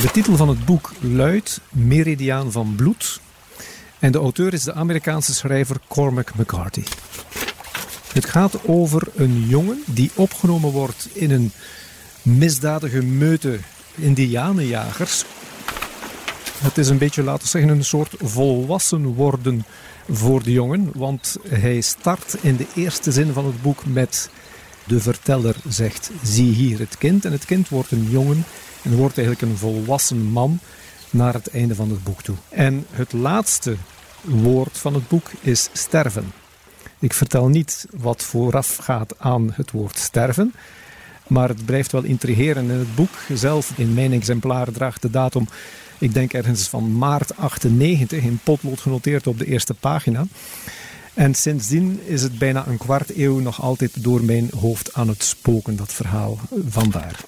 De titel van het boek luidt Meridiaan van Bloed. En de auteur is de Amerikaanse schrijver Cormac McCarthy. Het gaat over een jongen die opgenomen wordt in een misdadige meute indianenjagers. Het is een beetje, laten we zeggen, een soort volwassen worden voor de jongen. Want hij start in de eerste zin van het boek met de verteller zegt, zie hier het kind. En het kind wordt een jongen en wordt eigenlijk een volwassen man naar het einde van het boek toe. En het laatste woord van het boek is sterven. Ik vertel niet wat vooraf gaat aan het woord sterven. Maar het blijft wel intrigeren. In het boek zelf, in mijn exemplaar, draagt de datum, ik denk ergens van maart 98, in potlood genoteerd op de eerste pagina. En sindsdien is het bijna een kwart eeuw nog altijd door mijn hoofd aan het spoken, dat verhaal. Vandaar.